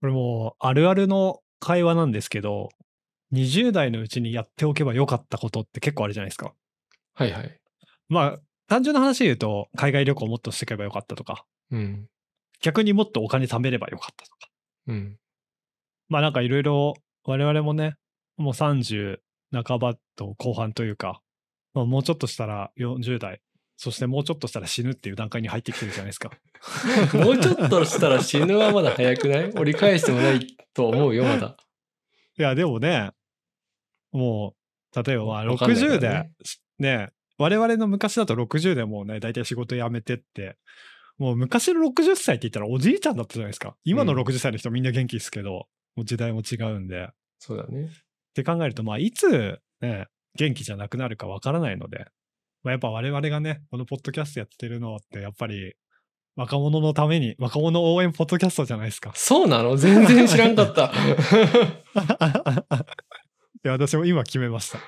これもうあるあるの会話なんですけど、20代のうちにやっておけばよかったことって結構あるじゃないですか。はいはい。まあ、単純な話で言うと、海外旅行もっとしていけばよかったとか、うん。逆にもっとお金貯めればよかったとか。うん。まあなんかいろいろ我々もね、もう30半ばと後半というか、まあ、もうちょっとしたら40代、そしてもうちょっとしたら死ぬっていう段階に入ってきてるじゃないですか。もうちょっとしたら死ぬはまだ早くない？折り返してもないと思うよ、まだ。いや、でもね、もう、例えばまあわかんないから60でね、ね、我々の昔だと60でもうね、大体仕事辞めてって、もう昔の60歳って言ったらおじいちゃんだったじゃないですか。今のうん60歳の人みんな元気ですけど、もう時代も違うんで。っそうだね。て考えると、まあ、いつね、元気じゃなくなるかわからないので、まあ、やっぱ我々がね、このポッドキャストやってるのって、やっぱり若者のために、若者応援ポッドキャストじゃないですか。そうなの？全然知らんかった。いや、私も今決めました。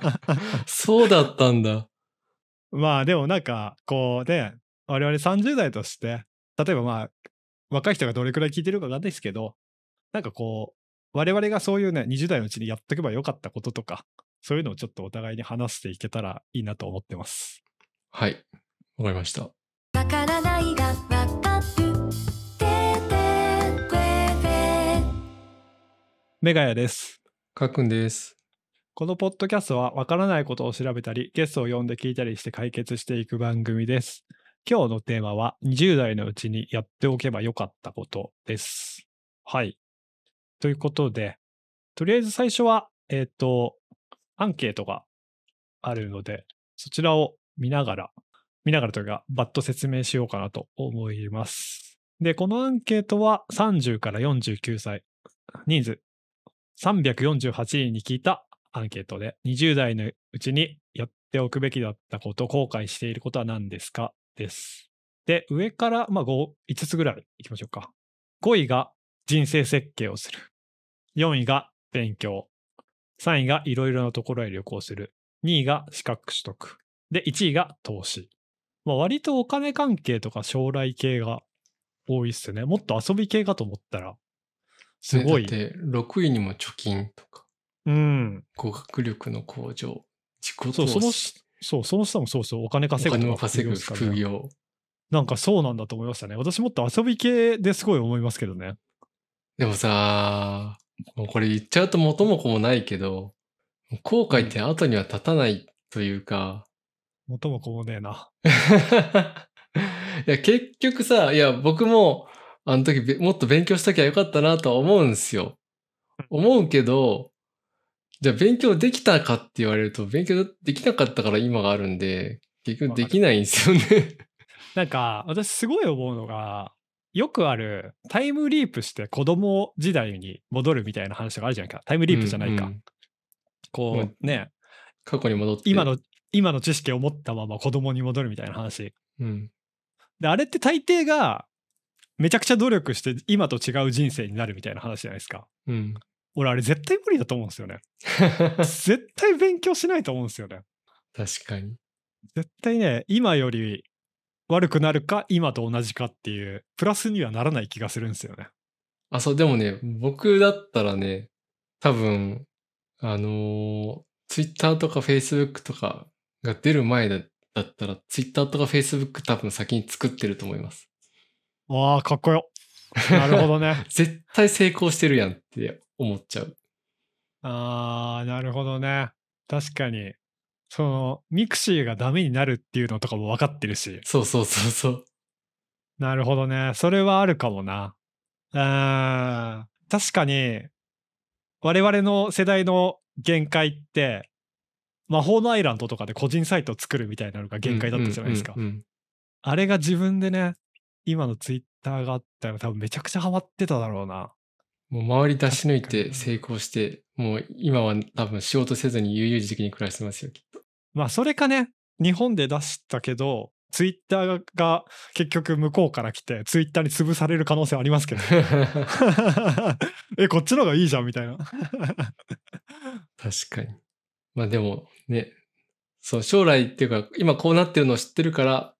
そうだったんだ。まあでもなんかこうね我々30代として例えばまあ若い人がどれくらい聞いてるかわかんないですけどなんかこう我々がそういうね20代のうちにやっとけばよかったこととかそういうのをちょっとお互いに話していけたらいいなと思ってます。はい。わかりました。わからないがわかるメガヤです。かっくんです。このポッドキャストはわからないことを調べたりゲストを呼んで聞いたりして解決していく番組です。今日のテーマは20代のうちにやっておけばよかったことです。はい。ということで、とりあえず最初は、えっ、と、アンケートがあるので、そちらを見ながら、見ながらというか、バッと説明しようかなと思います。で、このアンケートは30から49歳、人数348人に聞いたアンケートで、20代のうちにやっておくべきだったこと、後悔していることは何ですか？です。で、上から、まあ、5、5つぐらいいきましょうか。5位が人生設計をする。4位が勉強。3位がいろいろなところへ旅行する。2位が資格取得。で、1位が投資。まあ、割とお金関係とか将来系が多いっすね。もっと遊び系かと思ったら、すごい。ねだって、6位にも貯金とか、うん。語学力の向上、自己そう、投資、そのし、そう、その下もそうそう、お金お稼ぐとか金を稼ぐ副業。なんかそうなんだと思いましたね。私もっと遊び系ですごい思いますけどね。でもさ、もうこれ言っちゃうと元も子もないけど、後悔って後には立たないというか、元も子もねえな。いや、結局さ、いや、僕も、あの時べもっと勉強しときゃよかったなとは思うんですよ。思うけど、じゃあ勉強できたかって言われると、勉強できなかったから今があるんで、結局できないんですよね。なんか、私すごい思うのが、よくあるタイムリープして子供時代に戻るみたいな話があるじゃないか。タイムリープじゃないか。うんうんこもうね、過去に戻って。今の、今の知識を持ったまま子供に戻るみたいな話。うん。で、あれって大抵が、めちゃくちゃ努力して今と違う人生になるみたいな話じゃないですか。うん。俺あれ絶対無理だと思うんですよね。絶対勉強しないと思うんですよね。確かに。絶対ね、今より悪くなるか、今と同じかっていう、プラスにはならない気がするんですよね。あ、そう、でもね、僕だったらね、多分、あのー、Twitter とか Facebook とかが出る前だだったら、Twitter とか Facebook 多分先に作ってると思います。わあ、かっこよ。なるほどね。絶対成功してるやんって思っちゃう。あー、なるほどね。確かに。その、ミクシーがダメになるっていうのとかも分かってるし。そうそうそうそう。なるほどね。それはあるかもな。あー確かに、我々の世代の限界って、魔法のアイランドとかで個人サイトを作るみたいなのが限界だったじゃないですか。うんうんうんあれが自分でね、今のツイッターがあったら多分めちゃくちゃハマってただろうな。もう周り出し抜いて成功して、もう今は多分仕事せずに悠々自適に暮らしてますよ、き。まあそれかね、日本で出したけど、ツイッターが結局向こうから来て、ツイッターに潰される可能性はありますけど。え、こっちの方がいいじゃんみたいな。確かに。まあでもね、そう、将来っていうか、今こうなってるのを知ってるから、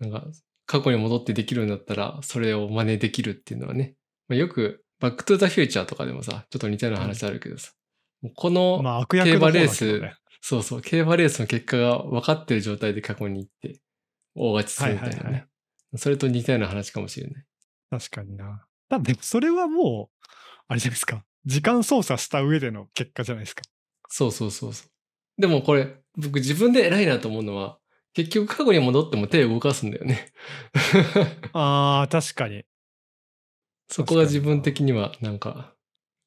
なんか、過去に戻ってできるんだったら、それを真似できるっていうのはね、まあ、よくバックトゥザフューチャーとかでもさ、ちょっと似たような話あるけどさ、もうこの、競馬レースね。そうそう、競馬レースの結果が分かってる状態で過去に行って、大勝ちするみたいなね。はいはいはそれと似たような話かもしれない。確かにな。だでもそれはもう、あれじゃないですか。時間操作した上での結果じゃないですか。そうそうそうそう。でもこれ、僕自分で偉いなと思うのは、結局過去に戻っても手を動かすんだよね。ああ、確かに。そこが自分的にはなんか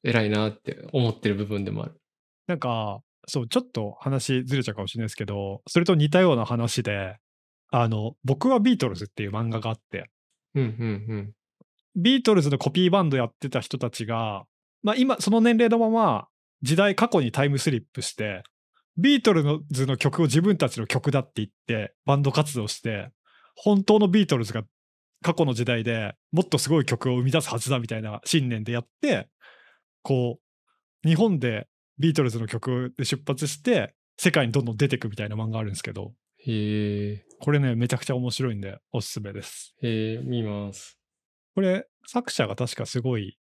偉いなって思ってる部分でもある。なんか、そう、ちょっと話ずれちゃうかもしれないですけど、それと似たような話で、あの、僕はビートルズっていう漫画があって、うんうんビートルズのコピーバンドやってた人たちが、まあ今、その年齢のまま、時代過去にタイムスリップして、ビートルズの曲を自分たちの曲だって言って、バンド活動して、本当のビートルズが過去の時代でもっとすごい曲を生み出すはずだみたいな信念でやって、こう、日本でビートルズの曲で出発して、世界にどんどん出てくみたいな漫画あるんですけど、へえ、これね、めちゃくちゃ面白いんで、おすすめです。へえ、見ます。これ、作者が確かすごい、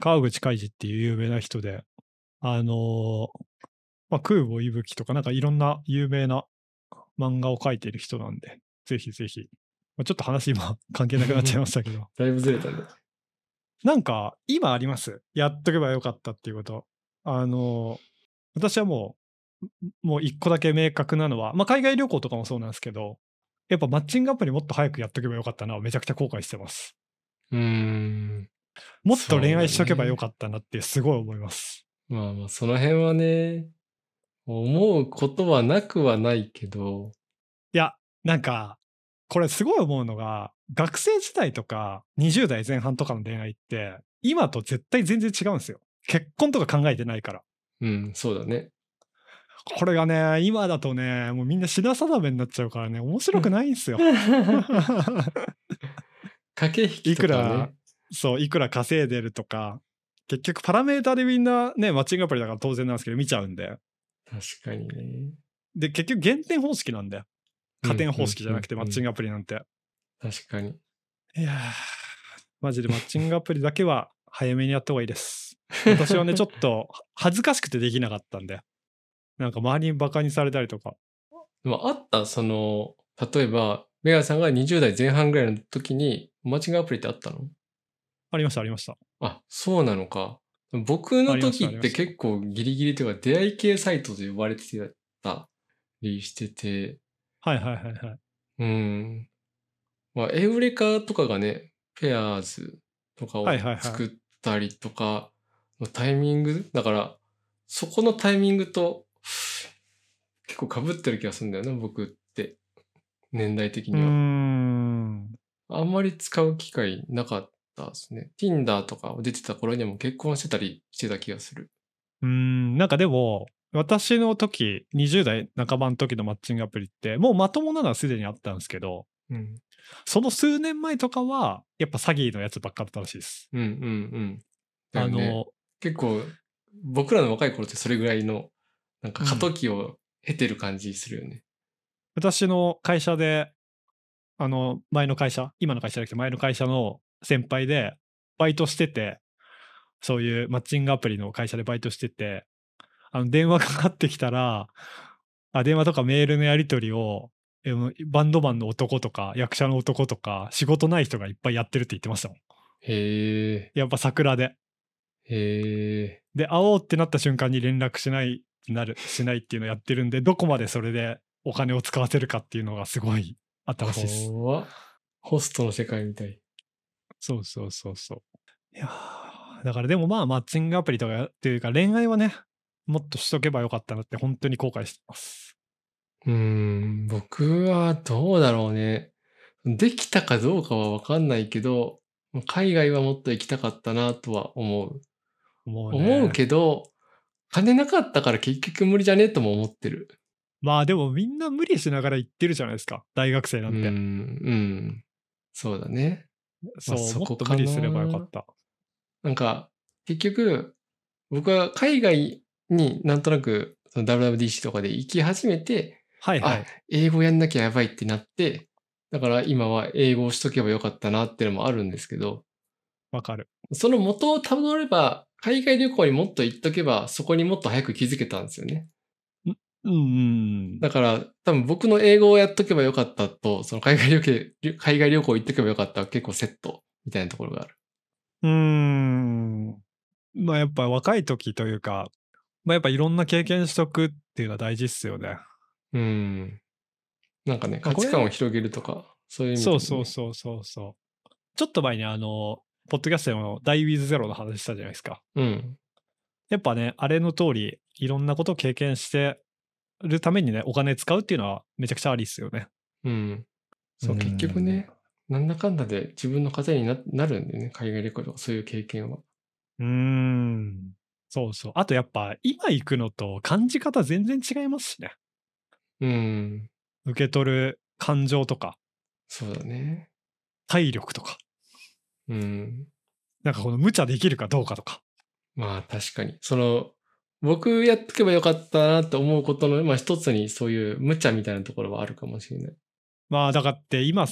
川口海二っていう有名な人で、あのーまあ、空母息吹とか、なんかいろんな有名な漫画を描いている人なんで、ぜひぜひ。まあ、ちょっと話今 関係なくなっちゃいましたけど、だいぶずれたね。なんか今あります？やっとけばよかったっていうこと。あのー私はもう、もう一個だけ明確なのは、まあ、海外旅行とかもそうなんですけど、やっぱマッチングアプリもっと早くやっとけばよかったな、めちゃくちゃ後悔してます。うーん。もっと恋愛しとけばよかったなってすごい思います。まあまあ、その辺はね、思うことはなくはないけど、いや、なんか、これすごい思うのが、学生時代とか20代前半とかの恋愛って、今と絶対全然違うんですよ。結婚とか考えてないから。うん、そうだね。これがね、今だとね、もうみんな品定めになっちゃうからね、面白くないんですよ。駆け引きとかいくらね。そう、いくら稼いでるとか、結局パラメータでみんなね、マッチングアプリだから当然なんですけど、見ちゃうんで。確かにね。で、結局減点方式なんだよ。加点方式じゃなくて、マッチングアプリなんて。確かに。いやー、マジでマッチングアプリだけは早めにやった方がいいです。私はね、ちょっと恥ずかしくてできなかったんで。なんか周りにバカにされたりとか。でもあった、その、例えば、メガさんが20代前半ぐらいの時に、マッチングアプリってあったの？ありました、ありました。あ、そうなのか。僕の時ってた結構ギリギリというか出会い系サイトと呼ばれてたりしてて、はいはいはいはい。うん。まあ、エウレカとかがね、ペアーズとかをはいはいはい作ったりとかのタイミング、だから、そこのタイミングと結構被ってる気がするんだよな、僕って。年代的には。ん。あんまり使う機会なかったですね。Tinder とか出てた頃にはもう結婚してたりしてた気がする。うーん、なんかでも、私の時、20代半ばの時のマッチングアプリって、もうまともなのはすでにあったんですけど、うん。その数年前とかは、やっぱ詐欺のやつばっかだったらしいです。うんうんうん。だあの、結構、僕らの若い頃ってそれぐらいの、なんか過渡期を経てる感じするよね。私の会社で、あの、前の会社、今の会社じゃなくて前の会社の先輩で、バイトしてて、そういうマッチングアプリの会社でバイトしてて、あの、電話かかってきたら、あ電話とかメールのやり取りを、バンドマンの男とか、役者の男とか、仕事ない人がいっぱいやってるって言ってましたもん。へえ、やっぱ桜で。へえ、で、会おうってなった瞬間に連絡しない、なる、しないっていうのをやってるんで、どこまでそれでお金を使わせるかっていうのがすごいあったらしいです。怖っホストの世界みたい。そうそうそうそう。いやーだからでもまあマッチングアプリとかっていうか恋愛はね、もっとしとけばよかったなって本当に後悔してます。うーん、僕はどうだろうね。できたかどうかはわかんないけど、海外はもっと行きたかったなとは思う。思う,、ね、思うけど、金なかったから結局無理じゃねとも思ってる。まあでもみんな無理しながら行ってるじゃないですか。大学生なうんん、て。うん。そうだね。そう、まあそもこかなっと無理すればよかった。なんか、結局、僕は海外になんとなく、その WWDC とかで行き始めて、あはいはい。、英語やんなきゃやばいってなって、だから今は英語をしとけばよかったなっていうのもあるんですけど、わかる。その元をたどれば、海外旅行にもっと行っとけば、そこにもっと早く気づけたんですよね。うんうん。だから、多分僕の英語をやっとけばよかったと、その海外旅行、海外旅行行っとけばよかったは結構セットみたいなところがある。うーん。まあやっぱ若い時というか、まあやっぱいろんな経験しとくっていうのは大事っすよね。うん。なんかね、価値観を広げるとか、そういう意味ねそうそうそうそうそう。ちょっと前にあの、ポッドキャストでもダイウィズゼロの話したじゃないですか。うん。やっぱね、あれの通り、いろんなことを経験してるためにね、お金使うっていうのはめちゃくちゃありっすよね。うん。そう、うん結局ね、なんだかんだで自分の糧にななるんだよね、海外旅行とか、そういう経験は。うーん。そうそう。あとやっぱ今行くのと感じ方全然違いますしね。うん。受け取る感情とか、そうだね。体力とか、うん。なんかこの無茶できるかどうかとか。まあ確かに。その、僕やっとけばよかったなって思うことの、まあ一つにそういう無茶みたいなところはあるかもしれない。まあだからって今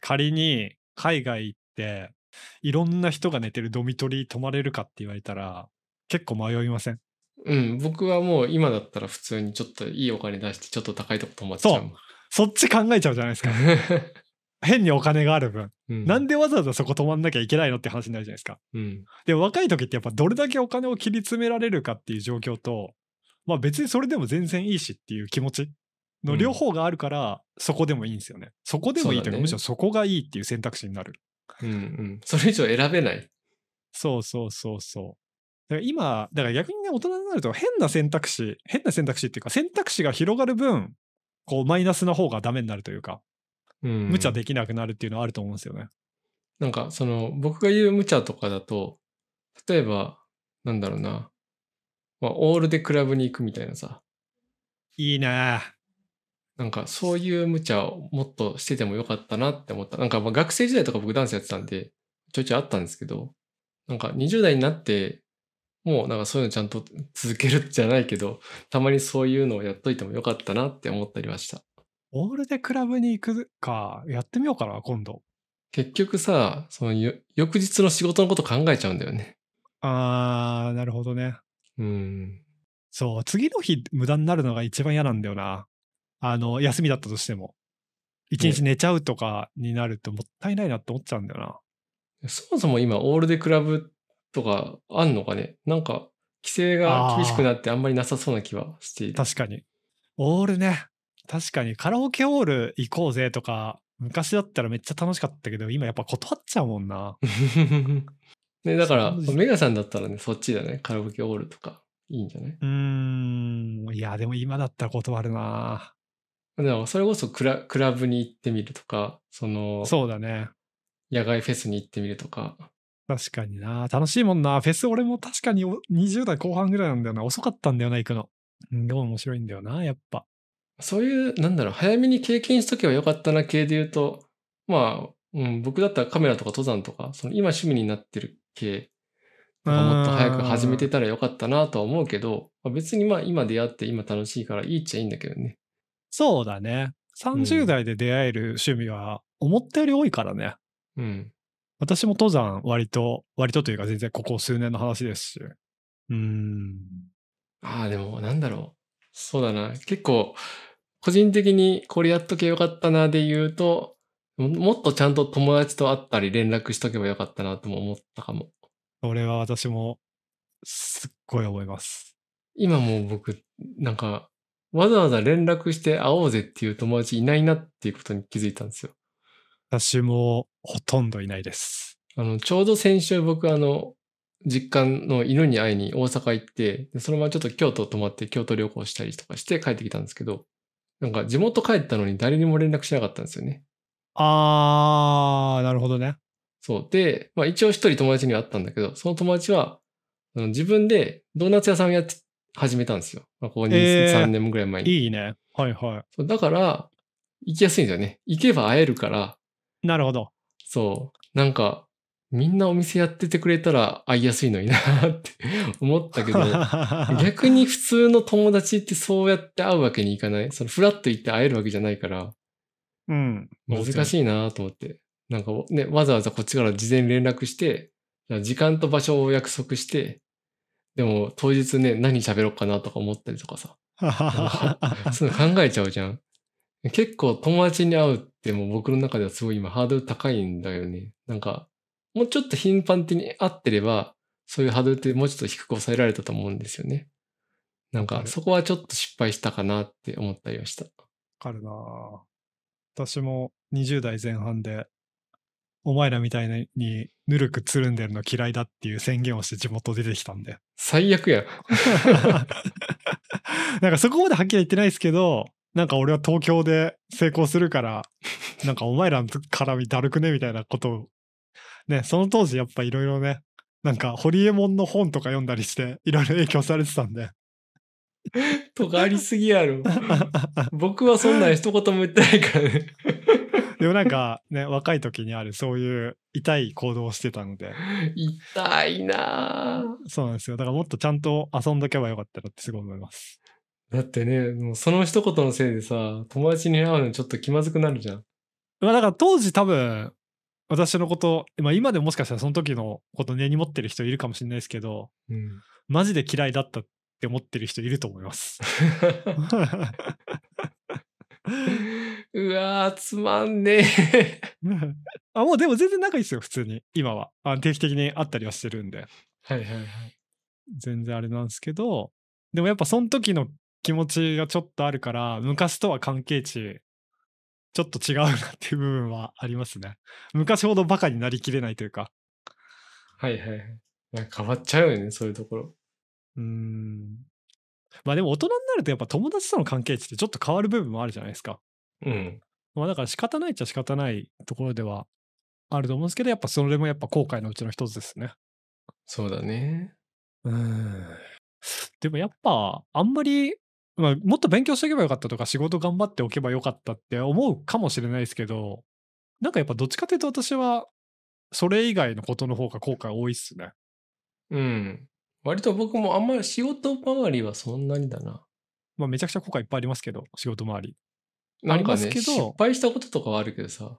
仮に海外行っていろんな人が寝てるドミトリー泊まれるかって言われたら結構迷いません？うん。僕はもう今だったら普通にちょっといいお金出してちょっと高いとこ泊まっちゃうもん。そっち考えちゃうじゃないですか 変にお金がある分、うん。なんでわざわざそこ泊まんなきゃいけないのって話になるじゃないですかうん。でも若い時ってやっぱどれだけお金を切り詰められるかっていう状況とまあ別にそれでも全然いいしっていう気持ちの両方があるから、そこでもいいんですよねそこでもいいというかねむしろそこがいいっていう選択肢になるうんうん。それ以上選べない。そうそうそうそう。だから今、だから逆にね、大人になると変な選択肢、変な選択肢っていうか、選択肢が広がる分、こう、マイナスな方がダメになるというか、うん。無茶できなくなるっていうのはあると思うんですよね。なんか、その、僕が言う無茶とかだと、例えば、なんだろうな、まあ、オールでクラブに行くみたいなさ、いいね。なんか、そういう無茶をもっとしててもよかったなって思った。なんか、まあ、学生時代とか僕ダンスやってたんで、ちょいちょいあったんですけど、なんか、20代になって、もうなんかそういうのちゃんと続けるじゃないけど、たまにそういうのをやっといてもよかったなって思ったりはした。オールでクラブに行くか、やってみようかな、今度。結局さ、そのよ翌日の仕事のこと考えちゃうんだよね。あー、なるほどね。うん。そう、次の日無駄になるのが一番嫌なんだよな。あの、休みだったとしても。一日寝ちゃうとかになるともったいないなって思っちゃうんだよな。そもそも今、オールでクラブとかあんのかね？なんか、規制が厳しくなってあんまりなさそうな気はしている。確かに。オールね。確かにカラオケオール行こうぜとか、昔だったらめっちゃ楽しかったけど、今やっぱ断っちゃうもんな。ね、だから、メガさんだったらね、そっちだね。カラオケオールとか、いいんじゃない？うーん。いや、でも今だったら断るな。でも、それこそクラクラブに行ってみるとか、その、そうだね。野外フェスに行ってみるとか。確かにな。楽しいもんな。フェス俺も確かにお20代後半ぐらいなんだよな。遅かったんだよな、行くの。うん、でも面白いんだよな、やっぱ。そういう、なんだろう、早めに経験しとけばよかったな系で言うと、まあ、うん、僕だったらカメラとか登山とか、その今趣味になってる系、もっと早く始めてたらよかったなとは思うけど、まあ、別にまあ今出会って今楽しいからいいっちゃいいんだけどね。そうだね。30代で出会える趣味は思ったより多いからね。うん。私も登山割と、割とというか全然ここ数年の話ですし。うーん。ああ、でもなんだろう。そうだな。結構、個人的にこれやっとけよかったなで言うと、ももっとちゃんと友達と会ったり連絡しとけばよかったなとも思ったかも。それは私もすっごい思います。今もう僕、なんか、わざわざ連絡して会おうぜっていう友達いないなっていうことに気づいたんですよ。私もほとんどいないです。あの、ちょうど先週僕あの、実家の犬に会いに大阪行って、でそのままちょっと京都泊まって京都旅行したりとかして帰ってきたんですけど、なんか地元帰ったのに誰にも連絡しなかったんですよね。あー、なるほどね。そう。で、まあ一応一人友達には会ったんだけど、その友達は、自分でドーナツ屋さんをやって始めたんですよ。まあ、ここ2、えー3年ぐらい前に。いいね。はいはそうだから、行きやすいんですよね。行けば会えるから、い。なるほど。そう。なんか、みんなお店やっててくれたら会いやすいのになって 思ったけど、逆に普通の友達ってそうやって会うわけにいかない？そのフラッと行って会えるわけじゃないから、うん。難しいなと思って。なんかね、わざわざこっちから事前に連絡して、時間と場所を約束して、でも当日ね、何喋ろうかなとか思ったりとかさ。そういうの考えちゃうじゃん。結構友達に会うってもう僕の中ではすごい今ハードル高いんだよね。なんか、もうちょっと頻繁的に会ってれば、そういうハードルってもうちょっと低く抑えられたと思うんですよね。なんか、そこはちょっと失敗したかなって思ったりはした。わかるなぁ私も20代前半で、お前らみたいにぬるくつるんでるの嫌いだっていう宣言をして地元出てきたんで。最悪やん。なんかそこまではっきり言ってないですけど、なんか俺は東京で成功するから、なんかお前らの絡みだるくねみたいなことを、ね、その当時やっぱいろいろね、なんかホリエモンの本とか読んだりして、いろいろ影響されてたんで。尖りすぎやろ。僕はそんなん一言も言ってないからね。でもなんかね、若い時にあるそういう痛い行動をしてたので、痛いなぁそうなんですよ。だからもっとちゃんと遊んどけばよかったなってすごい思います。だってね、もうその一言のせいでさ、友達に会うのちょっと気まずくなるじゃん。まあだから当時多分、私のこと、まあ今でももしかしたらその時のこと根に持ってる人いるかもしれないですけど、うん。マジで嫌いだったって思ってる人いると思います。うわー、つまんねえ。あ、もうでも全然仲いいですよ、普通に。今は。あ定期的に会ったりはしてるんで。はいはいはい。全然あれなんですけど、でもやっぱその時の気持ちがちょっとあるから、昔とは関係値、ちょっと違うなっていう部分はありますね。昔ほどバカになりきれないというか。はいはいはい。変わっちゃうよね、そういうところ。うーん。まあでも大人になるとやっぱ友達との関係値ってちょっと変わる部分もあるじゃないですか。うん。まあだから仕方ないっちゃ仕方ないところではあると思うんですけど、やっぱそれもやっぱ後悔のうちの一つですね。そうだね。うん。でもやっぱあんまり、まあ、もっと勉強しておけばよかったとか仕事頑張っておけばよかったって思うかもしれないですけど、なんかやっぱどっちかというと私はそれ以外のことの方が後悔多いっすね。うん。割と僕もあんまり仕事周りはそんなにだな。まあめちゃくちゃ後悔いっぱいありますけど、仕事周り。なんかね、ありますけど失敗したこととかはあるけどさ、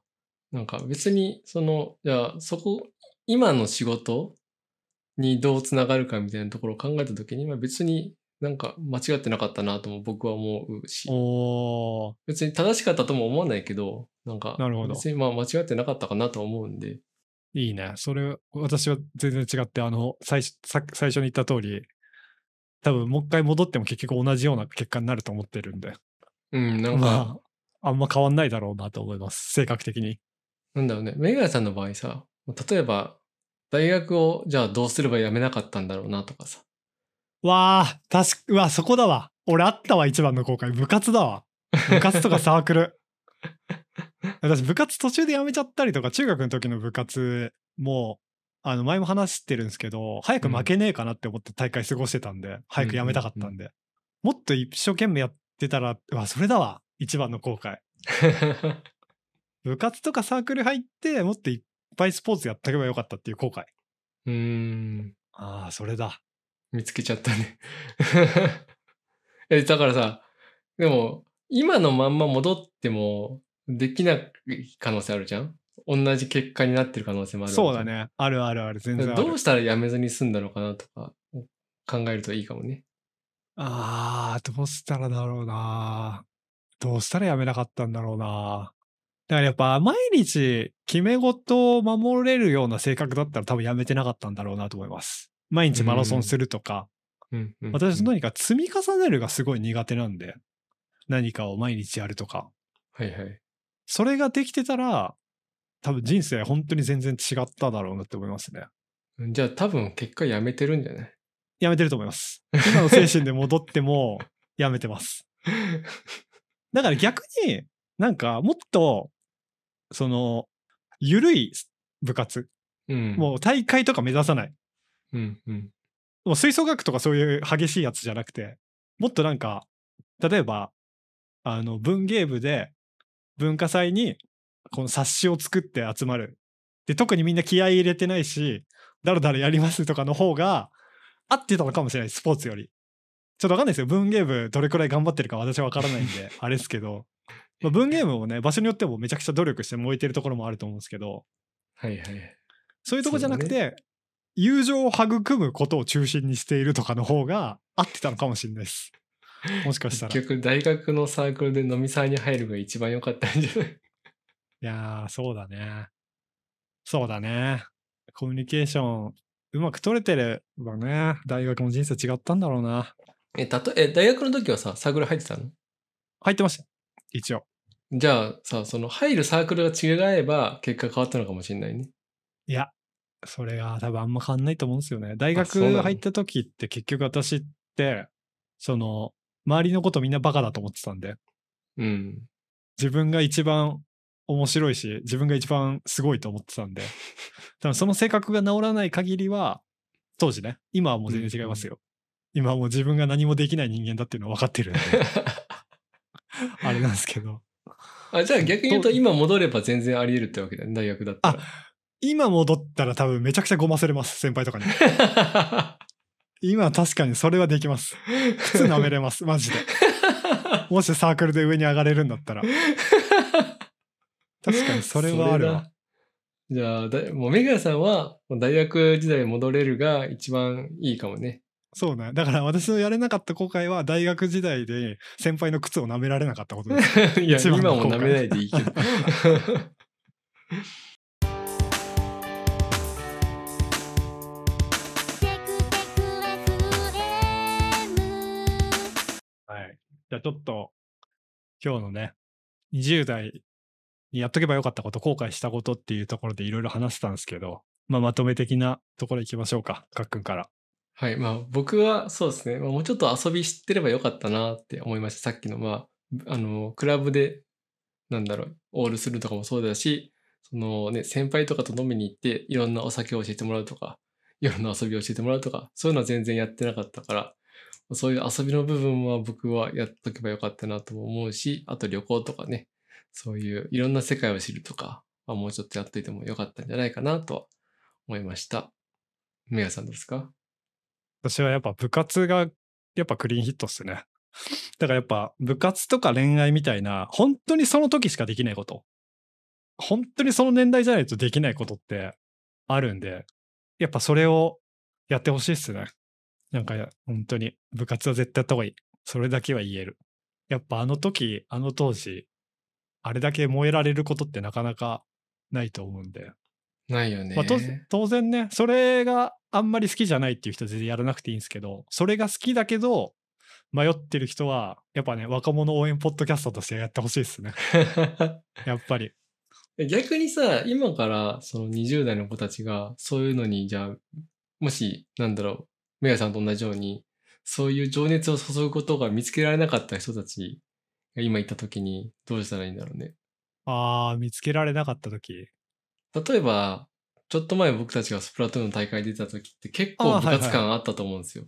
なんか別に、その、じゃあそこ、今の仕事にどうつながるかみたいなところを考えたときに、まあ別になんか間違ってなかったなとも僕は思うし、別に正しかったとも思わないけど、なんかなるほど。別にまあ間違ってなかったかなと思うんで、いいね。それ、私は全然違って、あの、最初、さ最初に言った通り、多分もう一回戻っても結局同じような結果になると思ってるんで、うん、なんか、まあ、あんま変わんないだろうなと思います。性格的に。なんだろうね、メガヤさんの場合さ、例えば、大学をじゃあどうすれば辞めなかったんだろうなとかさ、わあ、確か、うわ、そこだわ。俺あったわ、一番の後悔。部活だわ。部活とかサークル。私、部活途中で辞めちゃったりとか、中学の時の部活も、あの、前も話してるんですけど、早く負けねえかなって思って大会過ごしてたんで、早く辞めたかったんで。もっと一生懸命やってたら、うわ、それだわ。一番の後悔。部活とかサークル入って、もっといっぱいスポーツやっておけばよかったっていう後悔。うーん、ああ、それだ。見つけちゃったね。え、だからさ、でも、今のまんま戻っても、できない可能性あるじゃん？同じ結果になってる可能性もあるそうだね。あるあるある。全然。どうしたらやめずに済んだのかなとか考えるといいかもね。ああ、どうしたらだろうな。どうしたらやめなかったんだろうな。だからやっぱ毎日決め事を守れるような性格だったら多分やめてなかったんだろうなと思います。毎日マラソンするとか、うんうん、私何か積み重ねるがすごい苦手なんで、何かを毎日やるとか。はいはい。それができてたら、多分人生本当に全然違っただろうなって思いますね。じゃあ多分結果やめてるんじゃない？やめてると思います。今の精神で戻っても やめてます。だから逆になんかもっと、その、ゆるい部活。うん。もう大会とか目指さない。うんうん。もう吹奏楽とかそういう激しいやつじゃなくて、もっとなんか、例えば、あの、文芸部で文化祭にこの冊子を作って集まる。で、特にみんな気合い入れてないし、だらだらやりますとかの方が合ってたのかもしれない、スポーツより。ちょっとわかんないですよ。文芸部どれくらい頑張ってるか私はわからないんで、あれですけど。まあ、文芸部もね、場所によってもめちゃくちゃ努力して燃えてるところもあると思うんですけど、はいはい。そういうとこじゃなくて、友情を育むことを中心にしているとかの方が合ってたのかもしれないです。もしかしたら。い結局大学のサークルで飲み会に入るが一番良かったんじゃないやー、そうだね。そうだね。コミュニケーションうまく取れてればね、大学も人生違ったんだろうな。え、たと、え、大学の時はさ、サークル入ってたの？入ってました。一応。じゃあさ、その入るサークルが違えば結果変わったのかもしれないね。いや、それが多分あんま変わんないと思うんですよね。大学入った時って結局私って、その、周りのことみんなバカだと思ってたんで、うん。自分が一番面白いし、自分が一番すごいと思ってたんで、多分その性格が治らない限りは、当時ね、今はもう全然違いますよ。今はもう自分が何もできない人間だっていうのは分かってるんで、あれなんですけど。あ、じゃあ逆に言うと今戻れば全然あり得るってわけだね、大学だったら。今戻ったら多分めちゃくちゃごませれます、先輩とかに。今は確かにそれはできます。靴舐めれます、マジで。もしサークルで上に上がれるんだったら。確かにそれはあるわ。じゃあ、だもうメガヤさんは大学時代に戻れるが一番いいかもね。そうね。だから私のやれなかった後悔は大学時代で先輩の靴を舐められなかったことです。いや、今も舐めないでいいけど。じゃあちょっと今日のね、20代にやっとけばよかったこと、後悔したことっていうところでいろいろ話したんですけど、まあまとめ的なところ行きましょうか。かっくんから。はい。まあ僕はそうですね。もうちょっと遊び知ってればよかったなって思いました。さっきの、まあ、あの、クラブで、なんだろう、オールするとかもそうだし、そのね、先輩とかと飲みに行って、いろんなお酒を教えてもらうとか、いろんな遊びを教えてもらうとか、そういうのは全然やってなかったから、そういう遊びの部分は僕はやっとけばよかったなとも思うし、あと旅行とかね、そういういろんな世界を知るとか、まあ、もうちょっとやっといてもよかったんじゃないかなとは思いました。メガさんどうですか？私はやっぱ部活がやっぱクリーンヒットっすね。だからやっぱ部活とか恋愛みたいな、本当にその時しかできないこと。本当にその年代じゃないとできないことってあるんで、やっぱそれをやってほしいっすね。なんか本当に部活は絶対やった方がいい。それだけは言える。やっぱあの時、あの当時、あれだけ燃えられることってなかなかないと思うんで。ないよね。まあ、当然ね、それがあんまり好きじゃないっていう人全然やらなくていいんですけど、それが好きだけど、迷ってる人は、やっぱね、若者応援ポッドキャストとしてやってほしいですね。やっぱり。逆にさ、今からその20代の子たちがそういうのに、じゃあ、もし、なんだろう、メガさんと同じように、そういう情熱を注ぐことが見つけられなかった人たちが今言った時にどうしたらいいんだろうね。あー、見つけられなかった時。例えば、ちょっと前僕たちがスプラトゥーンの大会出た時って結構部活感あったと思うんですよ。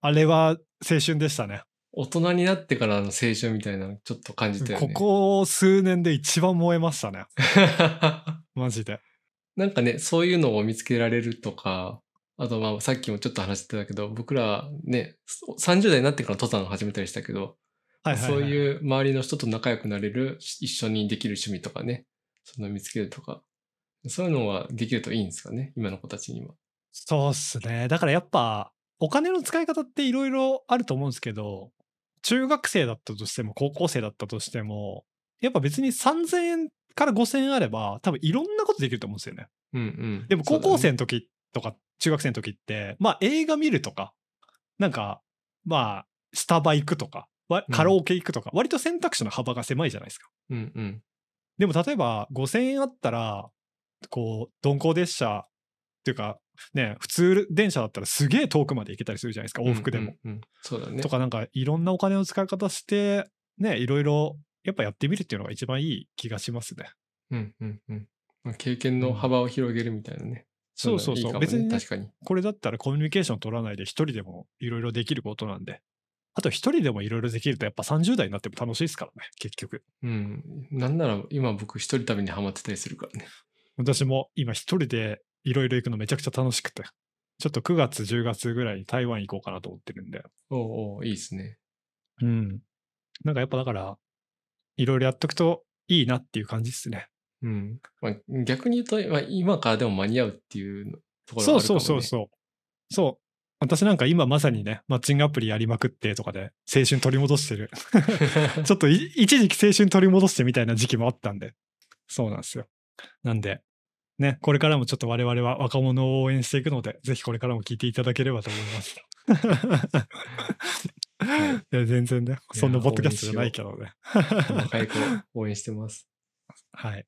あれは青春でしたね。大人になってからの青春みたいなのちょっと感じたよこね。こ数年で一番燃えましたね。マジで。なんかね、そういうのを見つけられるとか、あとまあさっきもちょっと話してたけど、僕らね、30代になってから登山を始めたりしたけど、はいはい、はい。そういう周りの人と仲良くなれる、一緒にできる趣味とかね、その見つけるとか、そういうのはできるといいんですかね、今の子たちには。そうっすね。だからやっぱ、お金の使い方っていろいろあると思うんですけど、中学生だったとしても、高校生だったとしても、やっぱ別に3000円から5000円あれば、多分いろんなことできると思うんですよね。うんうん。でも高校生の時とか、中学生の時って、まあ映画見るとか、なんか、まあ、スタバ行くとか、カラオケ行くとか、割と選択肢の幅が狭いじゃないですか。うんうん。でも例えば5000円あったら、こう、鈍行列車っていうか、ね、普通電車だったらすげえ遠くまで行けたりするじゃないですか、往復でも。うんうんうんそうだね。とかなんかいろんなお金の使い方して、ね、いろいろやっぱやってみるっていうのが一番いい気がしますね。うんうんうん。まあ経験の幅を広げるみたいなね。そうそうそういいかもね別にね確かに。これだったらコミュニケーション取らないで一人でもいろいろできることなんで。あと一人でもいろいろできるとやっぱ30代になっても楽しいですからね、結局。うん。なんなら今僕一人旅にハマってたりするからね。私も今一人でいろいろ行くのめちゃくちゃ楽しくて。ちょっと9月、10月ぐらいに台湾行こうかなと思ってるんで。おうおういいですね。うん。なんかやっぱだから、いろいろやっとくといいなっていう感じですね。うん。まあ、逆に言うと、まあ、今からでも間に合うっていうところがあるかも、ね。そうそうそうそう。そう。私なんか今まさにね、マッチングアプリやりまくってとかで青春取り戻してる。ちょっとい一時期青春取り戻してみたいな時期もあったんで。そうなんですよ。なんで、ね、これからもちょっと我々は若者を応援していくので、ぜひこれからも聞いていただければと思います。いや全然ね、そんなポッドキャストじゃないけどね。若い子応援してます。はい。